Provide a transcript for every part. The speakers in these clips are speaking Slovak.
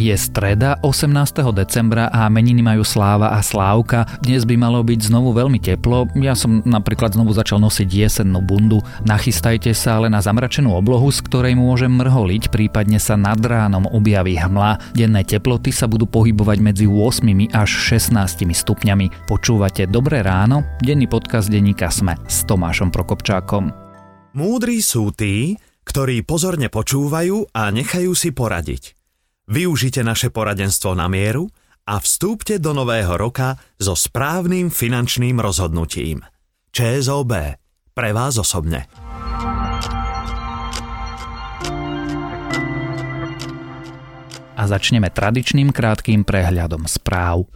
Je streda 18. decembra a meniny majú Sláva a Slávka. Dnes by malo byť znovu veľmi teplo. Ja som napríklad znovu začal nosiť jesennú bundu. Nachystajte sa ale na zamračenú oblohu, z ktorej môže mrholiť, prípadne sa nad ránom objaví hmla. Denné teploty sa budú pohybovať medzi 8 až 16 stupňami. Počúvate Dobré ráno? Denný podcast denníka Sme s Tomášom Prokopčákom. Múdri sú tí, ktorí pozorne počúvajú a nechajú si poradiť. Využite naše poradenstvo na mieru a vstúpte do nového roka so správnym finančným rozhodnutím. ČSOB. Pre vás osobne. A začneme tradičným krátkým prehľadom správ.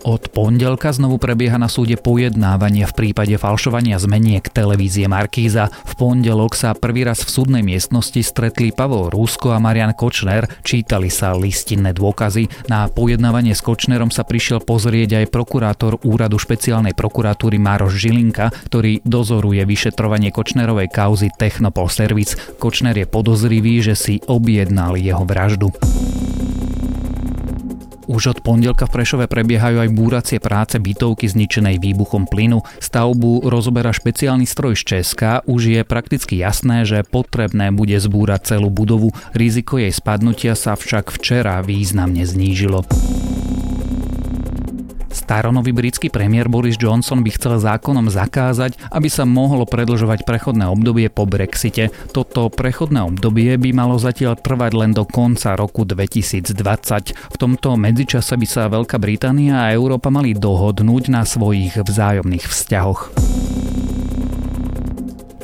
Od pondelka znovu prebieha na súde pojednávanie v prípade falšovania zmeniek televízie Markíza. V pondelok sa prvý raz v súdnej miestnosti stretli Pavol Rúsko a Marian Kočner, čítali sa listinné dôkazy. Na pojednávanie s Kočnerom sa prišiel pozrieť aj prokurátor úradu špeciálnej prokuratúry Mároš Žilinka, ktorý dozoruje vyšetrovanie Kočnerovej kauzy Technopol Service. Kočner je podozrivý, že si objednali jeho vraždu. Už od pondelka v Prešove prebiehajú aj búracie práce bytovky zničenej výbuchom plynu. Stavbu rozoberá špeciálny stroj z Česka. Už je prakticky jasné, že potrebné bude zbúrať celú budovu. Riziko jej spadnutia sa však včera významne znížilo. Staronový britský premiér Boris Johnson by chcel zákonom zakázať, aby sa mohlo predlžovať prechodné obdobie po Brexite. Toto prechodné obdobie by malo zatiaľ trvať len do konca roku 2020. V tomto medzičase by sa Veľká Británia a Európa mali dohodnúť na svojich vzájomných vzťahoch.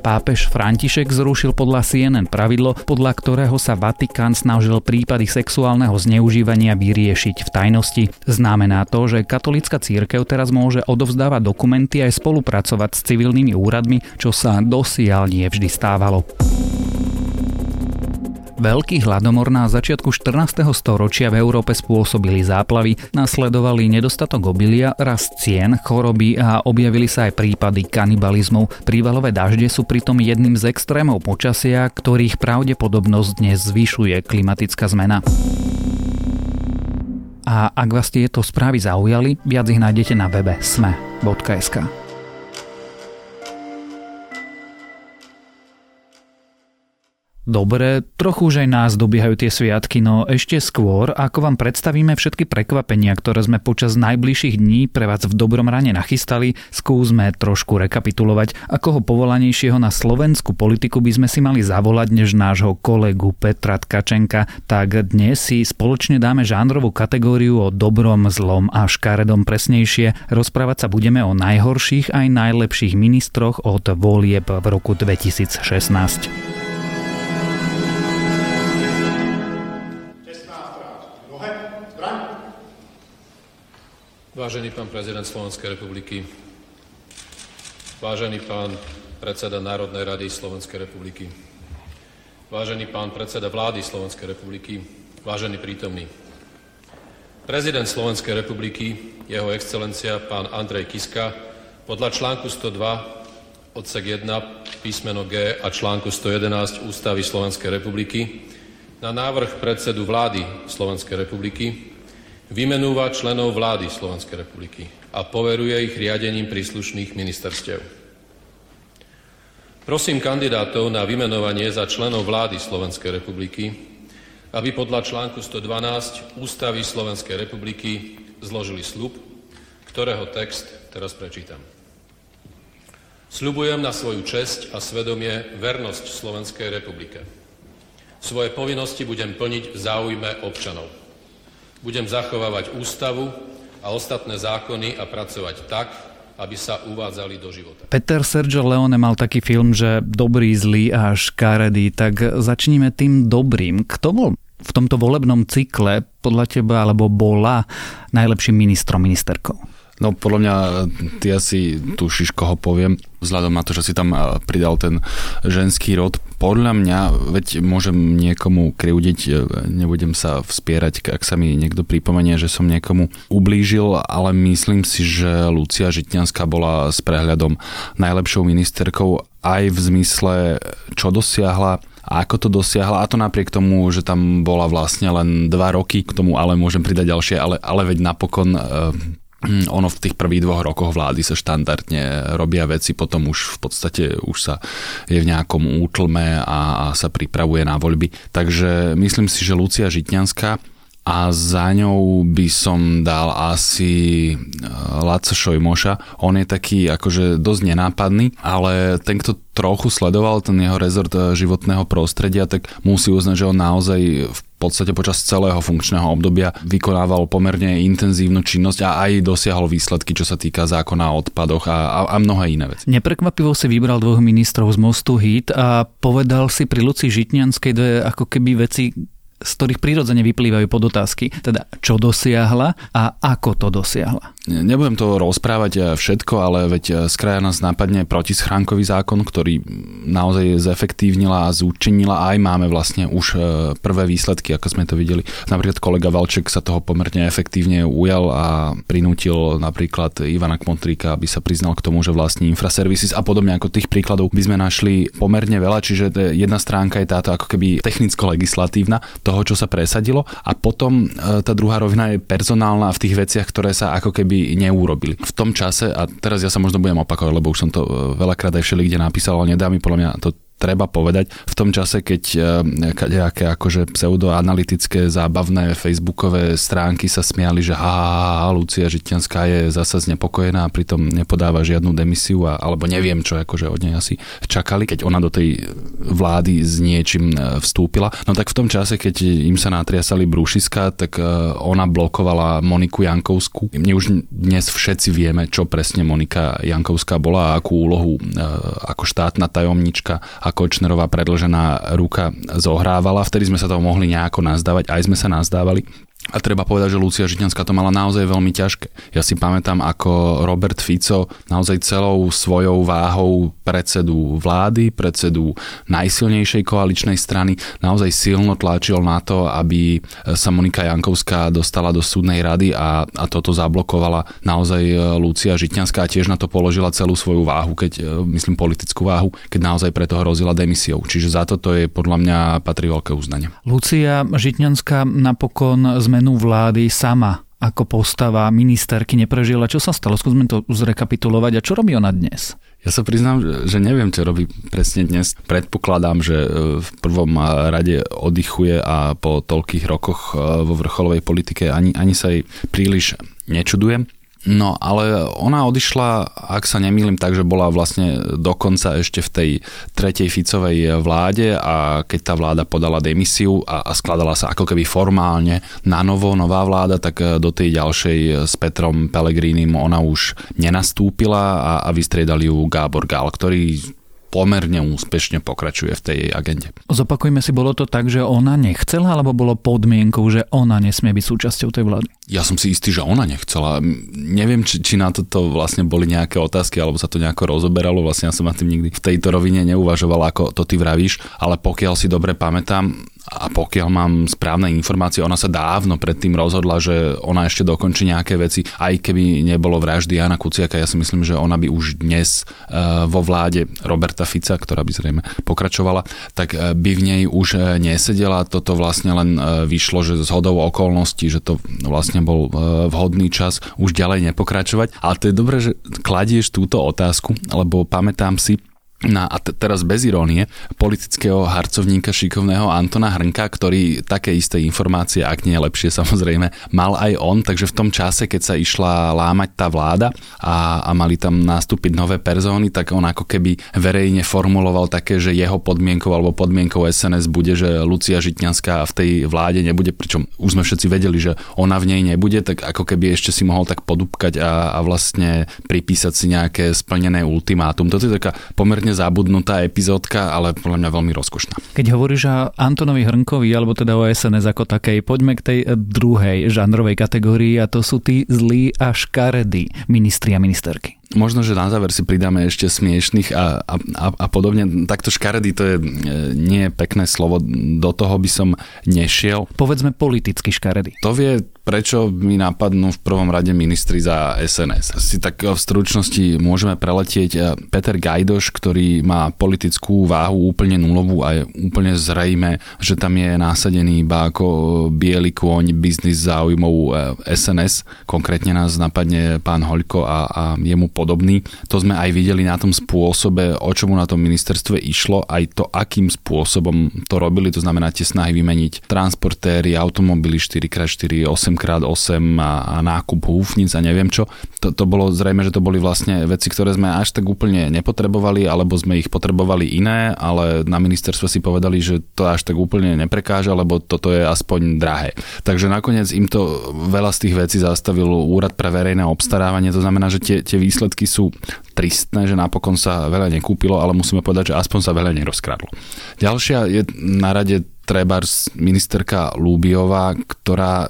Pápež František zrušil podľa CNN pravidlo, podľa ktorého sa Vatikán snažil prípady sexuálneho zneužívania vyriešiť v tajnosti. Znamená to, že katolická církev teraz môže odovzdávať dokumenty aj spolupracovať s civilnými úradmi, čo sa dosiaľ nie vždy stávalo. Veľký hladomor na začiatku 14. storočia v Európe spôsobili záplavy, nasledovali nedostatok obilia, rast cien, choroby a objavili sa aj prípady kanibalizmu. Prívalové dažde sú pritom jedným z extrémov počasia, ktorých pravdepodobnosť dnes zvyšuje klimatická zmena. A ak vás tieto správy zaujali, viac ich nájdete na webe sme.sk. Dobre, trochu už aj nás dobiehajú tie sviatky, no ešte skôr, ako vám predstavíme všetky prekvapenia, ktoré sme počas najbližších dní pre vás v dobrom rane nachystali, skúsme trošku rekapitulovať, ako ho povolanejšieho na slovenskú politiku by sme si mali zavolať než nášho kolegu Petra Tkačenka, tak dnes si spoločne dáme žánrovú kategóriu o dobrom, zlom a škaredom presnejšie. Rozprávať sa budeme o najhorších aj najlepších ministroch od volieb v roku 2016. Vážený pán prezident Slovenskej republiky, vážený pán predseda Národnej rady Slovenskej republiky, vážený pán predseda vlády Slovenskej republiky, vážený prítomný. Prezident Slovenskej republiky, jeho excelencia pán Andrej Kiska, podľa článku 102 odsek 1 písmeno G a článku 111 Ústavy Slovenskej republiky na návrh predsedu vlády Slovenskej republiky vymenúva členov vlády Slovenskej republiky a poveruje ich riadením príslušných ministerstiev. Prosím kandidátov na vymenovanie za členov vlády Slovenskej republiky, aby podľa článku 112 Ústavy Slovenskej republiky zložili slub, ktorého text teraz prečítam. Sľubujem na svoju česť a svedomie vernosť Slovenskej republike. Svoje povinnosti budem plniť v záujme občanov. Budem zachovávať ústavu a ostatné zákony a pracovať tak, aby sa uvádzali do života. Peter Sergio Leone mal taký film, že dobrý, zlý a škaredý, tak začníme tým dobrým. Kto bol v tomto volebnom cykle podľa teba alebo bola najlepším ministrom, ministerkou? No podľa mňa ty asi tušíš, koho poviem, vzhľadom na to, že si tam pridal ten ženský rod. Podľa mňa, veď môžem niekomu kriudiť, e, nebudem sa vspierať, ak sa mi niekto pripomenie, že som niekomu ublížil, ale myslím si, že Lucia Žitňanská bola s prehľadom najlepšou ministerkou aj v zmysle, čo dosiahla, ako to dosiahla a to napriek tomu, že tam bola vlastne len dva roky, k tomu ale môžem pridať ďalšie, ale, ale veď napokon Hm, ono v tých prvých dvoch rokoch vlády sa štandardne robia veci, potom už v podstate už sa je v nejakom útlme a, a sa pripravuje na voľby. Takže myslím si, že Lucia Žitňanská a za ňou by som dal asi eh, Laca Šojmoša. On je taký akože dosť nenápadný, ale ten, kto trochu sledoval ten jeho rezort eh, životného prostredia, tak musí uznať, že on naozaj v podstate počas celého funkčného obdobia vykonával pomerne intenzívnu činnosť a aj dosiahol výsledky, čo sa týka zákona o odpadoch a, a, a mnohé iné veci. Neprekvapivo si vybral dvoch ministrov z Mostu HIT a povedal si pri Luci Žitňanskej, je ako keby veci, z ktorých prirodzene vyplývajú podotázky. Teda, čo dosiahla a ako to dosiahla. Nebudem to rozprávať eh, všetko, ale veď eh, z kraja nás nápadne protischránkový zákon, ktorý naozaj zefektívnila a zúčinila aj máme vlastne už eh, prvé výsledky, ako sme to videli. Napríklad kolega Valček sa toho pomerne efektívne ujal a prinútil napríklad Ivana Kmontríka, aby sa priznal k tomu, že vlastní Infraservices a podobne ako tých príkladov by sme našli pomerne veľa, čiže jedna stránka je táto ako keby technicko-legislatívna toho, čo sa presadilo a potom tá druhá rovina je personálna v tých veciach, ktoré sa ako keby by neurobili. V tom čase, a teraz ja sa možno budem opakovať, lebo už som to e, veľakrát aj všeli kde napísal, ale nedá mi podľa mňa to treba povedať, v tom čase, keď e, nejaké akože pseudoanalytické zábavné facebookové stránky sa smiali, že ha, Lucia Žitňanská je zasa znepokojená a pritom nepodáva žiadnu demisiu a, alebo neviem, čo akože od nej asi čakali, keď ona do tej vlády s niečím e, vstúpila. No tak v tom čase, keď im sa natriasali brúšiska, tak e, ona blokovala Moniku Jankovskú. My už dnes všetci vieme, čo presne Monika Jankovská bola a akú úlohu ako štátna tajomnička a Kočnerová predlžená ruka zohrávala. Vtedy sme sa toho mohli nejako nazdávať, aj sme sa nazdávali. A treba povedať, že Lucia Žitňanská to mala naozaj veľmi ťažké. Ja si pamätám, ako Robert Fico naozaj celou svojou váhou predsedu vlády, predsedu najsilnejšej koaličnej strany, naozaj silno tlačil na to, aby sa Monika Jankovská dostala do súdnej rady a, a toto zablokovala naozaj Lucia Žitňanská a tiež na to položila celú svoju váhu, keď, myslím politickú váhu, keď naozaj preto hrozila demisiou. Čiže za toto je podľa mňa patrí veľké uznanie. Lucia Žitňanská napokon sme zmenu vlády sama ako postava ministerky neprežila. Čo sa stalo? Skúsme to zrekapitulovať. A čo robí ona dnes? Ja sa priznám, že neviem, čo robí presne dnes. Predpokladám, že e, v prvom rade oddychuje a po toľkých rokoch e, vo vrcholovej politike ani, ani sa jej príliš nečudujem. No, ale ona odišla, ak sa nemýlim, tak, že bola vlastne dokonca ešte v tej tretej Ficovej vláde a keď tá vláda podala demisiu a, a skladala sa ako keby formálne na novo, nová vláda, tak e, do tej ďalšej s Petrom Pelegrínim ona už nenastúpila a, a vystriedali ju Gábor Gál, ktorý pomerne úspešne pokračuje v tej agende. Zopakujme si, bolo to tak, že ona nechcela, alebo bolo podmienkou, že ona nesmie byť súčasťou tej vlády? Ja som si istý, že ona nechcela. Neviem, či, či na toto vlastne boli nejaké otázky, alebo sa to nejako rozoberalo. Vlastne ja som na tým nikdy v tejto rovine neuvažoval, ako to ty vravíš, ale pokiaľ si dobre pamätám, a pokiaľ mám správne informácie, ona sa dávno predtým rozhodla, že ona ešte dokončí nejaké veci, aj keby nebolo vraždy Jana Kuciaka. Ja si myslím, že ona by už dnes e, vo vláde Roberta Fica, ktorá by zrejme pokračovala, tak e, by v nej už e, nesedela. Toto vlastne len vyšlo, že z hodou okolností, že to vlastne bol vhodný čas už ďalej nepokračovať. Ale to je dobré, že kladieš túto otázku, lebo pamätám si, na, a t- teraz bez irónie, politického harcovníka šikovného Antona Hrnka, ktorý také isté informácie, ak nie lepšie samozrejme, mal aj on, takže v tom čase, keď sa išla lámať tá vláda a, a mali tam nastúpiť nové perzóny, tak on ako keby verejne formuloval také, že jeho podmienkou alebo podmienkou SNS bude, že Lucia Žitňanská v tej vláde nebude, pričom už sme všetci vedeli, že ona v nej nebude, tak ako keby ešte si mohol tak podúbkať a, a vlastne pripísať si nejaké splnené ultimátum. Toto je taká pomerne zabudnutá epizódka, ale podľa mňa veľmi rozkošná. Keď hovoríš o Antonovi Hrnkovi, alebo teda o SNS ako takej, poďme k tej druhej žánrovej kategórii a to sú tí zlí a škaredí ministri a ministerky. Možno, že na záver si pridáme ešte smiešných a, a, a, a podobne. Takto škaredý to je e, nie je pekné slovo, do toho by som nešiel. Povedzme politicky škaredý. To vie prečo mi napadnú v prvom rade ministri za SNS. Si tak v stručnosti môžeme preletieť Peter Gajdoš, ktorý má politickú váhu úplne nulovú a je úplne zrejme, že tam je násadený iba ako biely kôň biznis záujmov SNS. Konkrétne nás napadne pán Hoľko a, a jemu podobný. To sme aj videli na tom spôsobe, o čomu na tom ministerstve išlo, aj to, akým spôsobom to robili, to znamená tie snahy vymeniť transportéry, automobily 4x4, 8x8 a, a nákup húfnic a neviem čo. To, to bolo zrejme, že to boli vlastne veci, ktoré sme až tak úplne nepotrebovali, alebo sme ich potrebovali iné, ale na ministerstve si povedali, že to až tak úplne neprekáža, lebo toto je aspoň drahé. Takže nakoniec im to veľa z tých vecí zastavil úrad pre verejné obstarávanie, to znamená, že tie, tie výsledky sú tristné, že napokon sa veľa nekúpilo, ale musíme povedať, že aspoň sa veľa nerozkradlo. Ďalšia je na rade trebárs ministerka Lúbiová, ktorá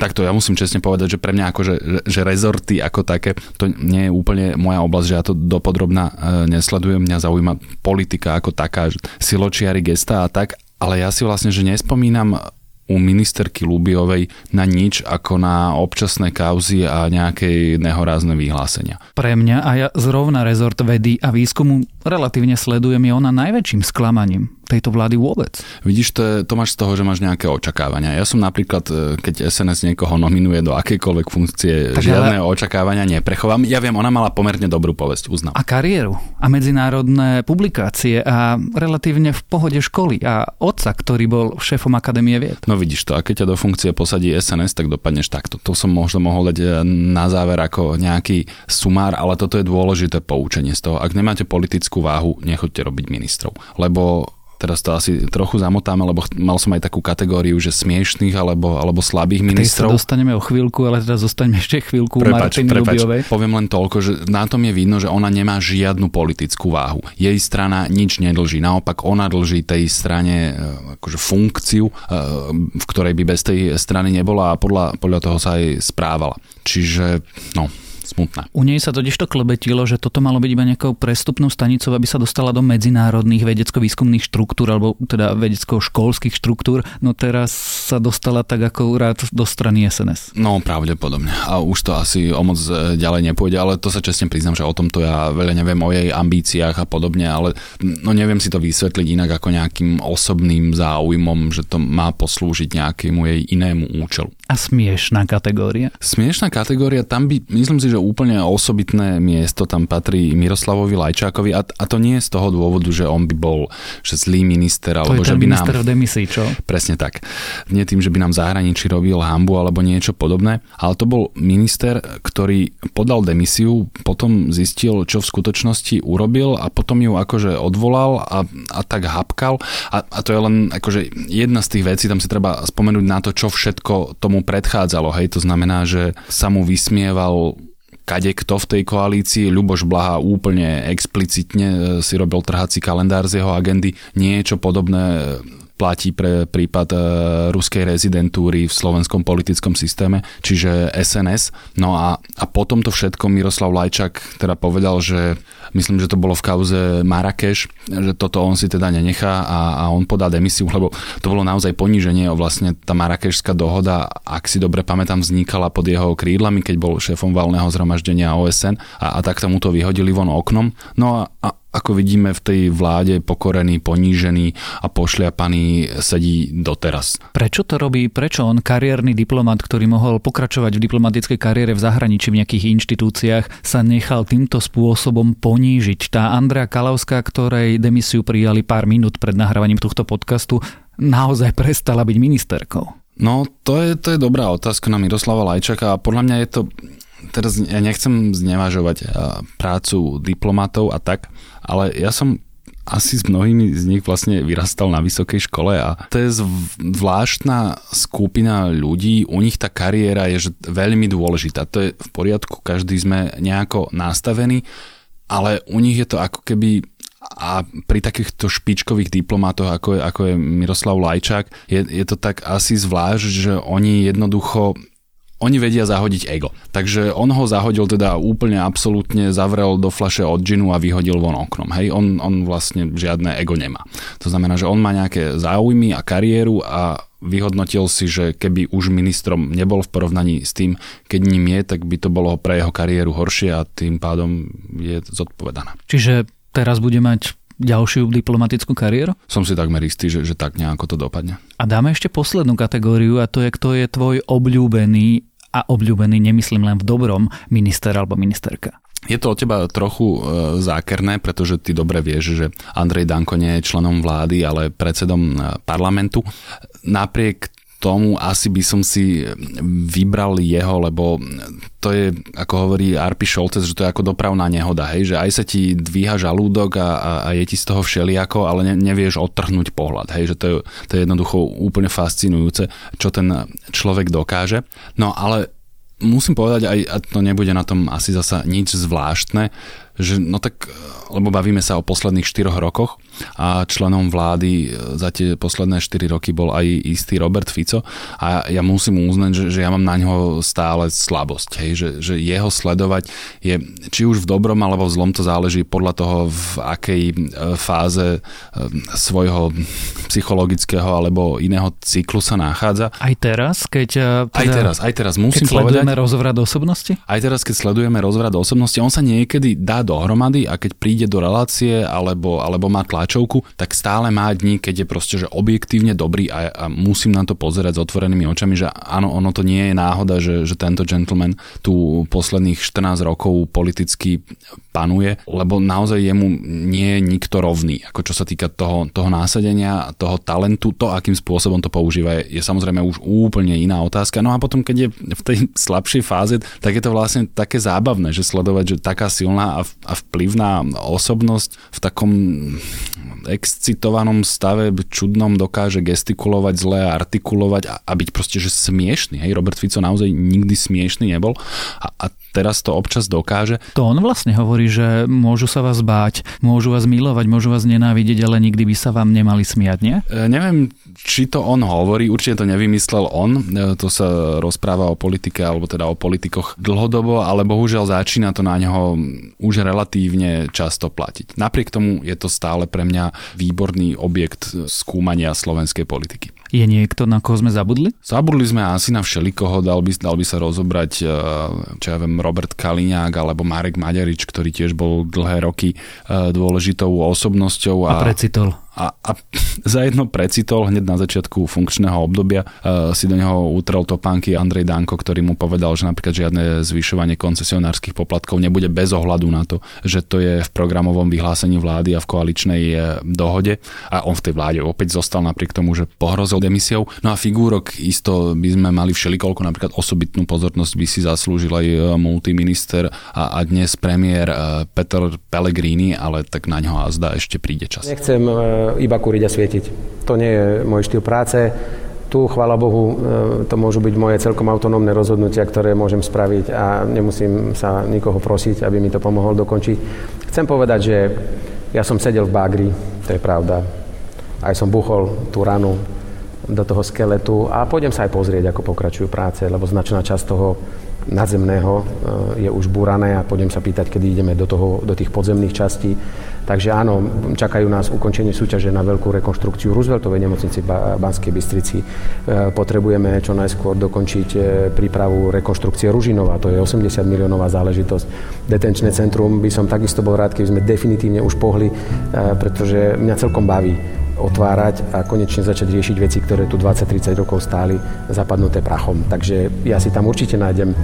takto ja musím čestne povedať, že pre mňa akože, že, rezorty ako také, to nie je úplne moja oblasť, že ja to dopodrobná e, nesledujem, mňa zaujíma politika ako taká, siločiary, gesta a tak, ale ja si vlastne, že nespomínam u ministerky Lubiovej na nič ako na občasné kauzy a nejaké nehorázne vyhlásenia. Pre mňa a ja zrovna rezort vedy a výskumu relatívne sledujem je ona najväčším sklamaním tejto vlády vôbec. Vidíš, to, je, to máš z toho, že máš nejaké očakávania. Ja som napríklad, e, keď SNS niekoho nominuje do akejkoľvek funkcie, tak žiadne ale... očakávania neprechovám. Ja viem, ona mala pomerne dobrú povesť, uznám. A kariéru, a medzinárodné publikácie, a relatívne v pohode školy, a otca, ktorý bol šéfom Akadémie vied. No vidíš to, a keď ťa do funkcie posadí SNS, tak dopadneš takto. To som možno mohol dať e, na záver ako nejaký sumár, ale toto je dôležité poučenie z toho. Ak nemáte politickú váhu, nechoďte robiť ministrov. Lebo teraz to asi trochu zamotáme, lebo mal som aj takú kategóriu, že smiešných alebo, alebo slabých ministrov. Tej sa dostaneme o chvíľku, ale teraz zostaneme ešte chvíľku prepač, prepač, Lubiovej. Poviem len toľko, že na tom je vidno, že ona nemá žiadnu politickú váhu. Jej strana nič nedlží. Naopak ona dlží tej strane e, akože funkciu, e, v ktorej by bez tej strany nebola a podľa, podľa toho sa aj správala. Čiže, no, smutné. U nej sa totiž to klebetilo, že toto malo byť iba nejakou prestupnou stanicou, aby sa dostala do medzinárodných vedecko-výskumných štruktúr alebo teda vedecko-školských štruktúr. No teraz sa dostala tak ako rád do strany SNS. No pravdepodobne. A už to asi o moc e, ďalej nepôjde, ale to sa čestne priznám, že o tomto ja veľa neviem o jej ambíciách a podobne, ale no neviem si to vysvetliť inak ako nejakým osobným záujmom, že to má poslúžiť nejakému jej inému účelu. A smiešná kategória? Smiešná kategória, tam by, myslím si, že úplne osobitné miesto tam patrí Miroslavovi Lajčákovi a, a to nie je z toho dôvodu, že on by bol že zlý minister, alebo to že by nám... v demisii, čo? Presne tak. Nie tým, že by nám zahraničí robil hambu alebo niečo podobné, ale to bol minister, ktorý podal demisiu, potom zistil, čo v skutočnosti urobil a potom ju akože odvolal a, a tak hapkal a, a to je len akože jedna z tých vecí, tam si treba spomenúť na to, čo všetko tomu tomu predchádzalo. Hej, to znamená, že sa mu vysmieval kade kto v tej koalícii. Ľuboš Blaha úplne explicitne e, si robil trhací kalendár z jeho agendy. Niečo podobné platí pre prípad e, ruskej rezidentúry v slovenskom politickom systéme, čiže SNS. No a, a potom to všetko Miroslav Lajčak teda povedal, že myslím, že to bolo v kauze Marrakeš, že toto on si teda nenechá a, a on podá demisiu, lebo to bolo naozaj poníženie. Vlastne tá Marrakešská dohoda, ak si dobre pamätám, vznikala pod jeho krídlami, keď bol šéfom valného zhromaždenia OSN a, a tak tomu to vyhodili von oknom. No a, a ako vidíme v tej vláde pokorený, ponížený a pošliapaný sedí doteraz. Prečo to robí? Prečo on, kariérny diplomat, ktorý mohol pokračovať v diplomatickej kariére v zahraničí v nejakých inštitúciách, sa nechal týmto spôsobom ponížiť? Tá Andrea Kalavská, ktorej demisiu prijali pár minút pred nahrávaním tohto podcastu, naozaj prestala byť ministerkou. No, to je, to je dobrá otázka na Miroslava Lajčaka a podľa mňa je to teraz ja nechcem znevažovať prácu diplomatov a tak, ale ja som asi s mnohými z nich vlastne vyrastal na vysokej škole a to je zvláštna skupina ľudí, u nich tá kariéra je veľmi dôležitá. To je v poriadku, každý sme nejako nastavení, ale u nich je to ako keby a pri takýchto špičkových diplomátoch, ako je, ako je Miroslav Lajčák, je, je to tak asi zvlášť, že oni jednoducho oni vedia zahodiť ego. Takže on ho zahodil teda úplne absolútne, zavrel do flaše od džinu a vyhodil von oknom. Hej, on, on vlastne žiadne ego nemá. To znamená, že on má nejaké záujmy a kariéru a vyhodnotil si, že keby už ministrom nebol v porovnaní s tým, keď ním je, tak by to bolo pre jeho kariéru horšie a tým pádom je zodpovedaná. Čiže teraz bude mať ďalšiu diplomatickú kariéru? Som si takmer istý, že, že tak nejako to dopadne. A dáme ešte poslednú kategóriu a to je, kto je tvoj obľúbený a obľúbený, nemyslím len v dobrom, minister alebo ministerka. Je to od teba trochu e, zákerné, pretože ty dobre vieš, že Andrej Danko nie je členom vlády, ale predsedom e, parlamentu. Napriek tomu asi by som si vybral jeho, lebo to je, ako hovorí Arpi Šoltes, že to je ako dopravná nehoda, hej, že aj sa ti dvíha žalúdok a, a, a je ti z toho všeliako, ale ne, nevieš odtrhnúť pohľad, hej, že to je, to je jednoducho úplne fascinujúce, čo ten človek dokáže. No ale musím povedať, aj a to nebude na tom asi zasa nič zvláštne, že no tak, lebo bavíme sa o posledných 4 rokoch a členom vlády e, za tie posledné 4 roky bol aj istý Robert Fico a ja musím uznať, že, že ja mám na ňo stále slabosť, hej, že, že jeho sledovať je, či už v dobrom alebo v zlom to záleží podľa toho, v akej e, fáze e, svojho psychologického alebo iného cyklu sa nachádza. Aj teraz, keď... Teda, aj teraz, aj teraz musím keď sledujeme povedať, rozvrat osobnosti? Aj teraz, keď sledujeme rozvrat osobnosti, on sa niekedy dá dohromady a keď príde do relácie alebo, alebo má tlačovku, tak stále má dní, keď je proste že objektívne dobrý a, a musím na to pozerať s otvorenými očami, že áno, ono to nie je náhoda, že, že tento gentleman tu posledných 14 rokov politicky panuje, lebo naozaj jemu nie je nikto rovný, ako čo sa týka toho, toho násadenia, toho talentu, to, akým spôsobom to používa, je, je samozrejme už úplne iná otázka. No a potom, keď je v tej slabšej fáze, tak je to vlastne také zábavné, že sledovať, že taká silná a a vplyvná osobnosť v takom excitovanom stave, čudnom dokáže gestikulovať zle, artikulovať a, a byť proste, že smiešný. Hej, Robert Fico naozaj nikdy smiešný nebol a, a teraz to občas dokáže. To on vlastne hovorí, že môžu sa vás báť, môžu vás milovať, môžu vás nenávidieť, ale nikdy by sa vám nemali smiať, nie? E, neviem, či to on hovorí, určite to nevymyslel on, e, to sa rozpráva o politike, alebo teda o politikoch dlhodobo, ale bohužiaľ začína to na neho už relatívne často platiť. Napriek tomu je to stále pre mňa výborný objekt skúmania slovenskej politiky. Je niekto, na koho sme zabudli? Zabudli sme asi na všelikoho, dal by, dal by sa rozobrať, e, čo ja viem, Robert Kaliňák alebo Marek Maďarič, ktorý tiež bol dlhé roky e, dôležitou osobnosťou. A, a precitol a, a za jedno precitol hneď na začiatku funkčného obdobia uh, si do neho utrel topánky Andrej Danko, ktorý mu povedal, že napríklad žiadne zvyšovanie koncesionárskych poplatkov nebude bez ohľadu na to, že to je v programovom vyhlásení vlády a v koaličnej uh, dohode a on v tej vláde opäť zostal napriek tomu, že pohrozil demisiou. No a figúrok isto by sme mali všelikoľko, napríklad osobitnú pozornosť by si zaslúžil aj e, multiminister a, a dnes premiér uh, Peter Pellegrini, ale tak na ňo azda ešte príde čas. Nechcem iba kúriť a svietiť. To nie je môj štýl práce. Tu, chvála Bohu, e, to môžu byť moje celkom autonómne rozhodnutia, ktoré môžem spraviť a nemusím sa nikoho prosiť, aby mi to pomohol dokončiť. Chcem povedať, že ja som sedel v bagri, to je pravda. Aj som buchol tú ranu do toho skeletu a pôjdem sa aj pozrieť, ako pokračujú práce, lebo značná časť toho nadzemného e, je už búrané a pôjdem sa pýtať, kedy ideme do, toho, do tých podzemných častí. Takže áno, čakajú nás ukončenie súťaže na veľkú rekonštrukciu Rooseveltovej nemocnici v Banskej Bystrici. E, potrebujeme čo najskôr dokončiť e, prípravu rekonštrukcie Ružinova, to je 80 miliónová záležitosť. Detenčné centrum by som takisto bol rád, keby sme definitívne už pohli, pretože mňa celkom baví otvárať a konečne začať riešiť veci, ktoré tu 20-30 rokov stáli zapadnuté prachom. Takže ja si tam určite nájdem e,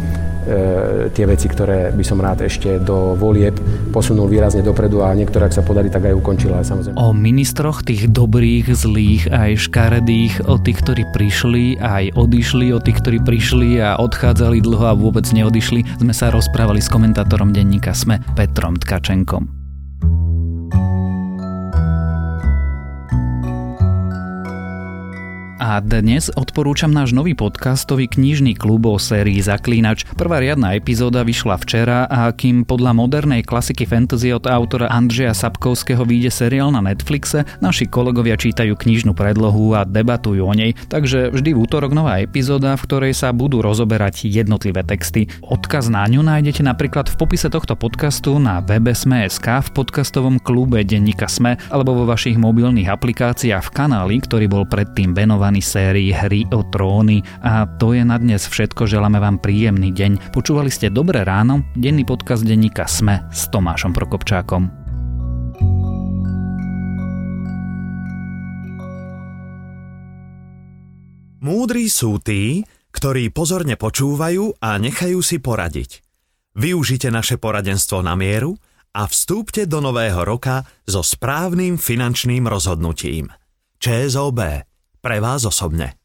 tie veci, ktoré by som rád ešte do volieb posunul výrazne dopredu a niektoré, ak sa podarí, tak aj ukončil. Ale samozrejme. O ministroch tých dobrých, zlých, aj škaredých, o tých, ktorí prišli, aj odišli, o tých, ktorí prišli a odchádzali dlho a vôbec neodišli, sme sa rozprávali s komentátorom denníka SME Petrom Tkačenkom. A dnes odporúčam náš nový podcastový knižný klub o sérii Zaklínač. Prvá riadna epizóda vyšla včera a kým podľa modernej klasiky fantasy od autora Andreja Sapkovského vyjde seriál na Netflixe, naši kolegovia čítajú knižnú predlohu a debatujú o nej, takže vždy v útorok nová epizóda, v ktorej sa budú rozoberať jednotlivé texty. Odkaz na ňu nájdete napríklad v popise tohto podcastu na webe Sme.sk v podcastovom klube Denníka Sme alebo vo vašich mobilných aplikáciách v kanáli, ktorý bol predtým venovaný sérii Hry o tróny. A to je na dnes všetko, želáme vám príjemný deň. Počúvali ste Dobré ráno, denný podcast denníka Sme s Tomášom Prokopčákom. Múdri sú tí, ktorí pozorne počúvajú a nechajú si poradiť. Využite naše poradenstvo na mieru a vstúpte do nového roka so správnym finančným rozhodnutím. ČSOB. Pre vás osobne.